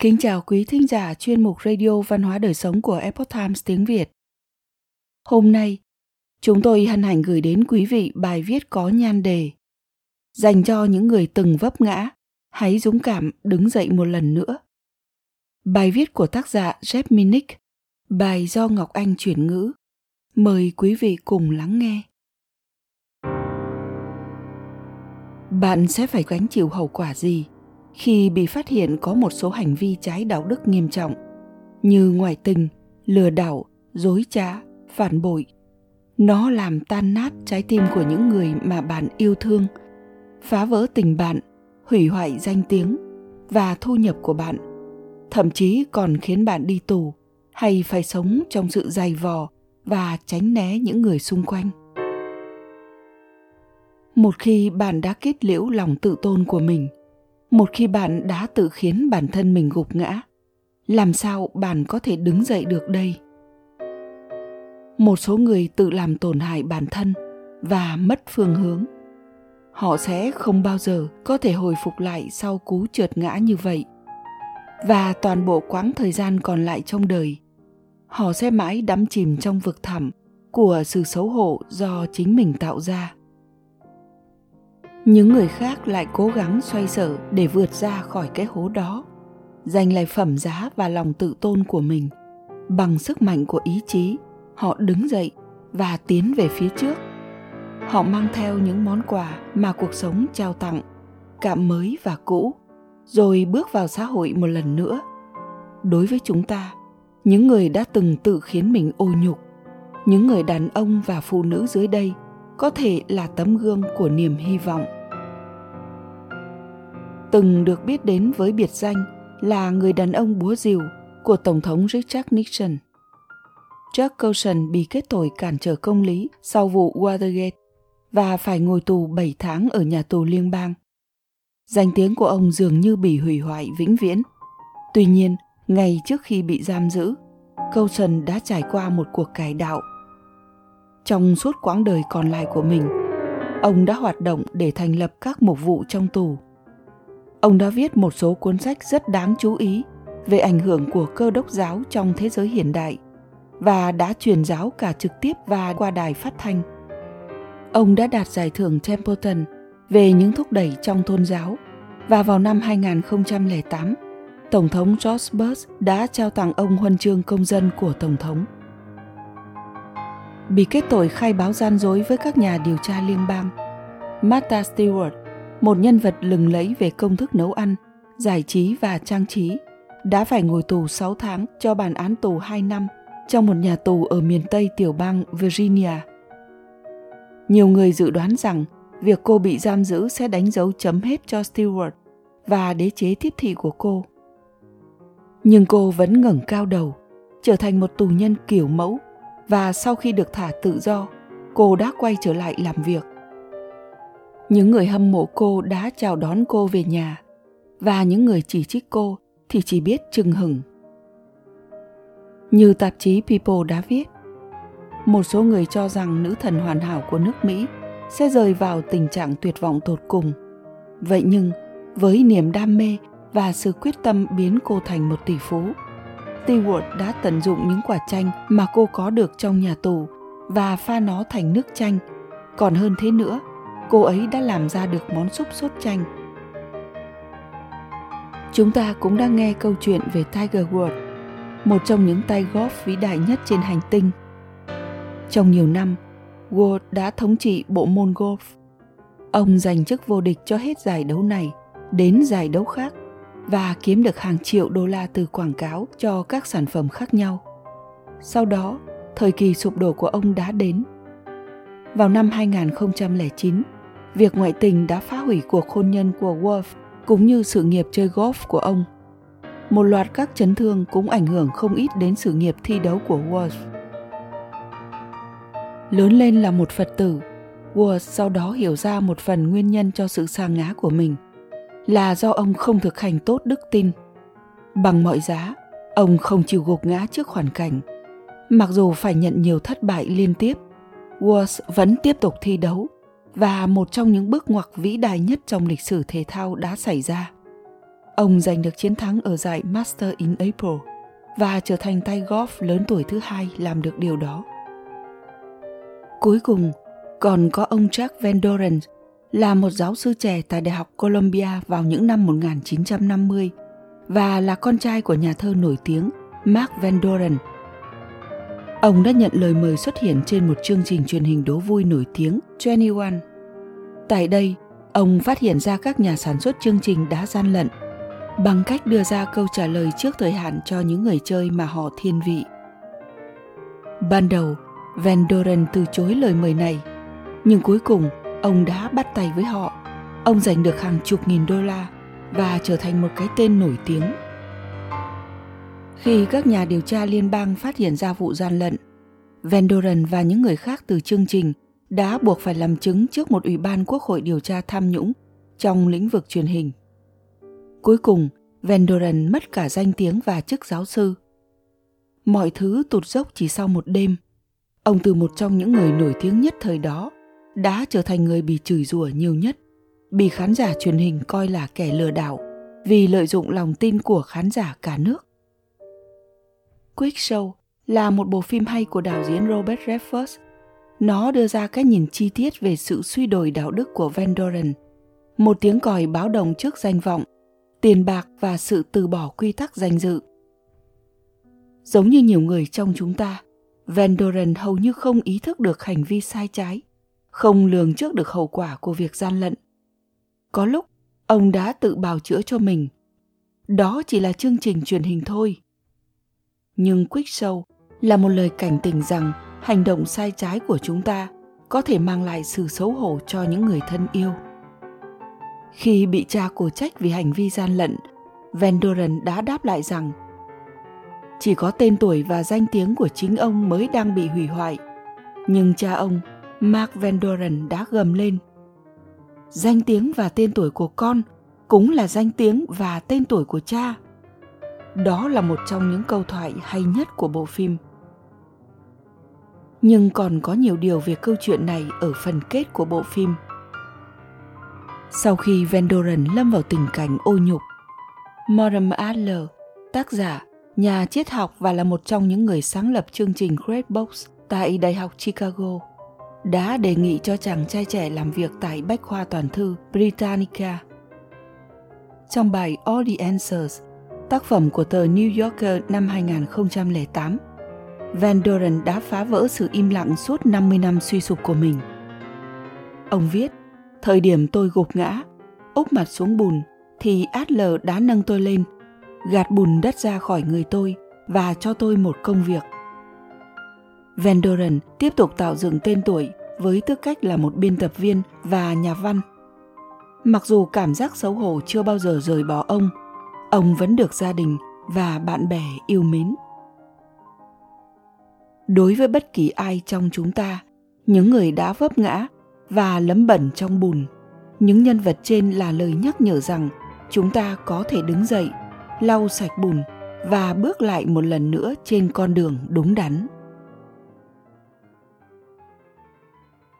Kính chào quý thính giả chuyên mục Radio Văn hóa Đời Sống của Epoch Times tiếng Việt. Hôm nay, chúng tôi hân hạnh gửi đến quý vị bài viết có nhan đề Dành cho những người từng vấp ngã, hãy dũng cảm đứng dậy một lần nữa. Bài viết của tác giả Jeff Minnick, bài do Ngọc Anh chuyển ngữ. Mời quý vị cùng lắng nghe. Bạn sẽ phải gánh chịu hậu quả gì? Khi bị phát hiện có một số hành vi trái đạo đức nghiêm trọng như ngoại tình, lừa đảo, dối trá, phản bội. Nó làm tan nát trái tim của những người mà bạn yêu thương, phá vỡ tình bạn, hủy hoại danh tiếng và thu nhập của bạn, thậm chí còn khiến bạn đi tù hay phải sống trong sự dày vò và tránh né những người xung quanh. Một khi bạn đã kết liễu lòng tự tôn của mình – một khi bạn đã tự khiến bản thân mình gục ngã, làm sao bạn có thể đứng dậy được đây? Một số người tự làm tổn hại bản thân và mất phương hướng. Họ sẽ không bao giờ có thể hồi phục lại sau cú trượt ngã như vậy. Và toàn bộ quãng thời gian còn lại trong đời, họ sẽ mãi đắm chìm trong vực thẳm của sự xấu hổ do chính mình tạo ra những người khác lại cố gắng xoay sở để vượt ra khỏi cái hố đó, giành lại phẩm giá và lòng tự tôn của mình. Bằng sức mạnh của ý chí, họ đứng dậy và tiến về phía trước. Họ mang theo những món quà mà cuộc sống trao tặng, cả mới và cũ, rồi bước vào xã hội một lần nữa. Đối với chúng ta, những người đã từng tự khiến mình ô nhục, những người đàn ông và phụ nữ dưới đây có thể là tấm gương của niềm hy vọng từng được biết đến với biệt danh là người đàn ông búa rìu của Tổng thống Richard Nixon. Jack Coulson bị kết tội cản trở công lý sau vụ Watergate và phải ngồi tù 7 tháng ở nhà tù liên bang. Danh tiếng của ông dường như bị hủy hoại vĩnh viễn. Tuy nhiên, ngay trước khi bị giam giữ, Coulson đã trải qua một cuộc cải đạo. Trong suốt quãng đời còn lại của mình, ông đã hoạt động để thành lập các mục vụ trong tù Ông đã viết một số cuốn sách rất đáng chú ý về ảnh hưởng của cơ đốc giáo trong thế giới hiện đại và đã truyền giáo cả trực tiếp và qua đài phát thanh. Ông đã đạt giải thưởng Templeton về những thúc đẩy trong tôn giáo và vào năm 2008, Tổng thống George Bush đã trao tặng ông huân chương công dân của Tổng thống. Bị kết tội khai báo gian dối với các nhà điều tra liên bang, Martha Stewart một nhân vật lừng lẫy về công thức nấu ăn, giải trí và trang trí, đã phải ngồi tù 6 tháng cho bản án tù 2 năm trong một nhà tù ở miền Tây tiểu bang Virginia. Nhiều người dự đoán rằng việc cô bị giam giữ sẽ đánh dấu chấm hết cho Stewart và đế chế tiếp thị của cô. Nhưng cô vẫn ngẩng cao đầu, trở thành một tù nhân kiểu mẫu và sau khi được thả tự do, cô đã quay trở lại làm việc. Những người hâm mộ cô đã chào đón cô về nhà và những người chỉ trích cô thì chỉ biết chừng hừng như tạp chí people đã viết một số người cho rằng nữ thần hoàn hảo của nước mỹ sẽ rơi vào tình trạng tuyệt vọng tột cùng. Vậy nhưng với niềm đam mê và sự quyết tâm biến cô thành một tỷ phú Stewart đã tận dụng những quả chanh mà cô có được trong nhà tù và pha nó thành nước chanh. Còn hơn thế nữa, cô ấy đã làm ra được món súp sốt chanh. Chúng ta cũng đang nghe câu chuyện về Tiger Woods, một trong những tay golf vĩ đại nhất trên hành tinh. Trong nhiều năm, Woods đã thống trị bộ môn golf. Ông giành chức vô địch cho hết giải đấu này đến giải đấu khác và kiếm được hàng triệu đô la từ quảng cáo cho các sản phẩm khác nhau. Sau đó, thời kỳ sụp đổ của ông đã đến. Vào năm 2009, Việc ngoại tình đã phá hủy cuộc hôn nhân của Wolf cũng như sự nghiệp chơi golf của ông. Một loạt các chấn thương cũng ảnh hưởng không ít đến sự nghiệp thi đấu của Wolf. Lớn lên là một Phật tử, Wolf sau đó hiểu ra một phần nguyên nhân cho sự sa ngã của mình là do ông không thực hành tốt đức tin. Bằng mọi giá, ông không chịu gục ngã trước hoàn cảnh. Mặc dù phải nhận nhiều thất bại liên tiếp, Walsh vẫn tiếp tục thi đấu và một trong những bước ngoặt vĩ đại nhất trong lịch sử thể thao đã xảy ra. Ông giành được chiến thắng ở giải Master in April và trở thành tay golf lớn tuổi thứ hai làm được điều đó. Cuối cùng, còn có ông Jack Van Doren là một giáo sư trẻ tại Đại học Columbia vào những năm 1950 và là con trai của nhà thơ nổi tiếng Mark Van Doren. Ông đã nhận lời mời xuất hiện trên một chương trình truyền hình đố vui nổi tiếng 21. Tại đây, ông phát hiện ra các nhà sản xuất chương trình đã gian lận bằng cách đưa ra câu trả lời trước thời hạn cho những người chơi mà họ thiên vị. Ban đầu, Van Doren từ chối lời mời này, nhưng cuối cùng ông đã bắt tay với họ. Ông giành được hàng chục nghìn đô la và trở thành một cái tên nổi tiếng. Khi các nhà điều tra liên bang phát hiện ra vụ gian lận, Van Doren và những người khác từ chương trình đã buộc phải làm chứng trước một ủy ban quốc hội điều tra tham nhũng trong lĩnh vực truyền hình. Cuối cùng, Van Doren mất cả danh tiếng và chức giáo sư. Mọi thứ tụt dốc chỉ sau một đêm. Ông từ một trong những người nổi tiếng nhất thời đó đã trở thành người bị chửi rủa nhiều nhất, bị khán giả truyền hình coi là kẻ lừa đảo vì lợi dụng lòng tin của khán giả cả nước. Quick Show là một bộ phim hay của đạo diễn Robert Redford. Nó đưa ra cái nhìn chi tiết về sự suy đồi đạo đức của Van Doren, một tiếng còi báo động trước danh vọng tiền bạc và sự từ bỏ quy tắc danh dự. Giống như nhiều người trong chúng ta, Van Doren hầu như không ý thức được hành vi sai trái, không lường trước được hậu quả của việc gian lận. Có lúc, ông đã tự bào chữa cho mình. Đó chỉ là chương trình truyền hình thôi. Nhưng Quick Show là một lời cảnh tỉnh rằng hành động sai trái của chúng ta có thể mang lại sự xấu hổ cho những người thân yêu. Khi bị cha cổ trách vì hành vi gian lận, Van Doren đã đáp lại rằng chỉ có tên tuổi và danh tiếng của chính ông mới đang bị hủy hoại. Nhưng cha ông, Mark Van Doren đã gầm lên. Danh tiếng và tên tuổi của con cũng là danh tiếng và tên tuổi của cha. Đó là một trong những câu thoại hay nhất của bộ phim. Nhưng còn có nhiều điều về câu chuyện này ở phần kết của bộ phim – sau khi Van Doren lâm vào tình cảnh ô nhục. Mortimer Adler, tác giả, nhà triết học và là một trong những người sáng lập chương trình Great Box tại Đại học Chicago, đã đề nghị cho chàng trai trẻ làm việc tại Bách khoa toàn thư Britannica. Trong bài All the Answers, tác phẩm của tờ New Yorker năm 2008, Van Doren đã phá vỡ sự im lặng suốt 50 năm suy sụp của mình. Ông viết, Thời điểm tôi gục ngã, úp mặt xuống bùn, thì Adler đã nâng tôi lên, gạt bùn đất ra khỏi người tôi và cho tôi một công việc. Van Doren tiếp tục tạo dựng tên tuổi với tư cách là một biên tập viên và nhà văn. Mặc dù cảm giác xấu hổ chưa bao giờ rời bỏ ông, ông vẫn được gia đình và bạn bè yêu mến. Đối với bất kỳ ai trong chúng ta, những người đã vấp ngã và lấm bẩn trong bùn. Những nhân vật trên là lời nhắc nhở rằng chúng ta có thể đứng dậy, lau sạch bùn và bước lại một lần nữa trên con đường đúng đắn.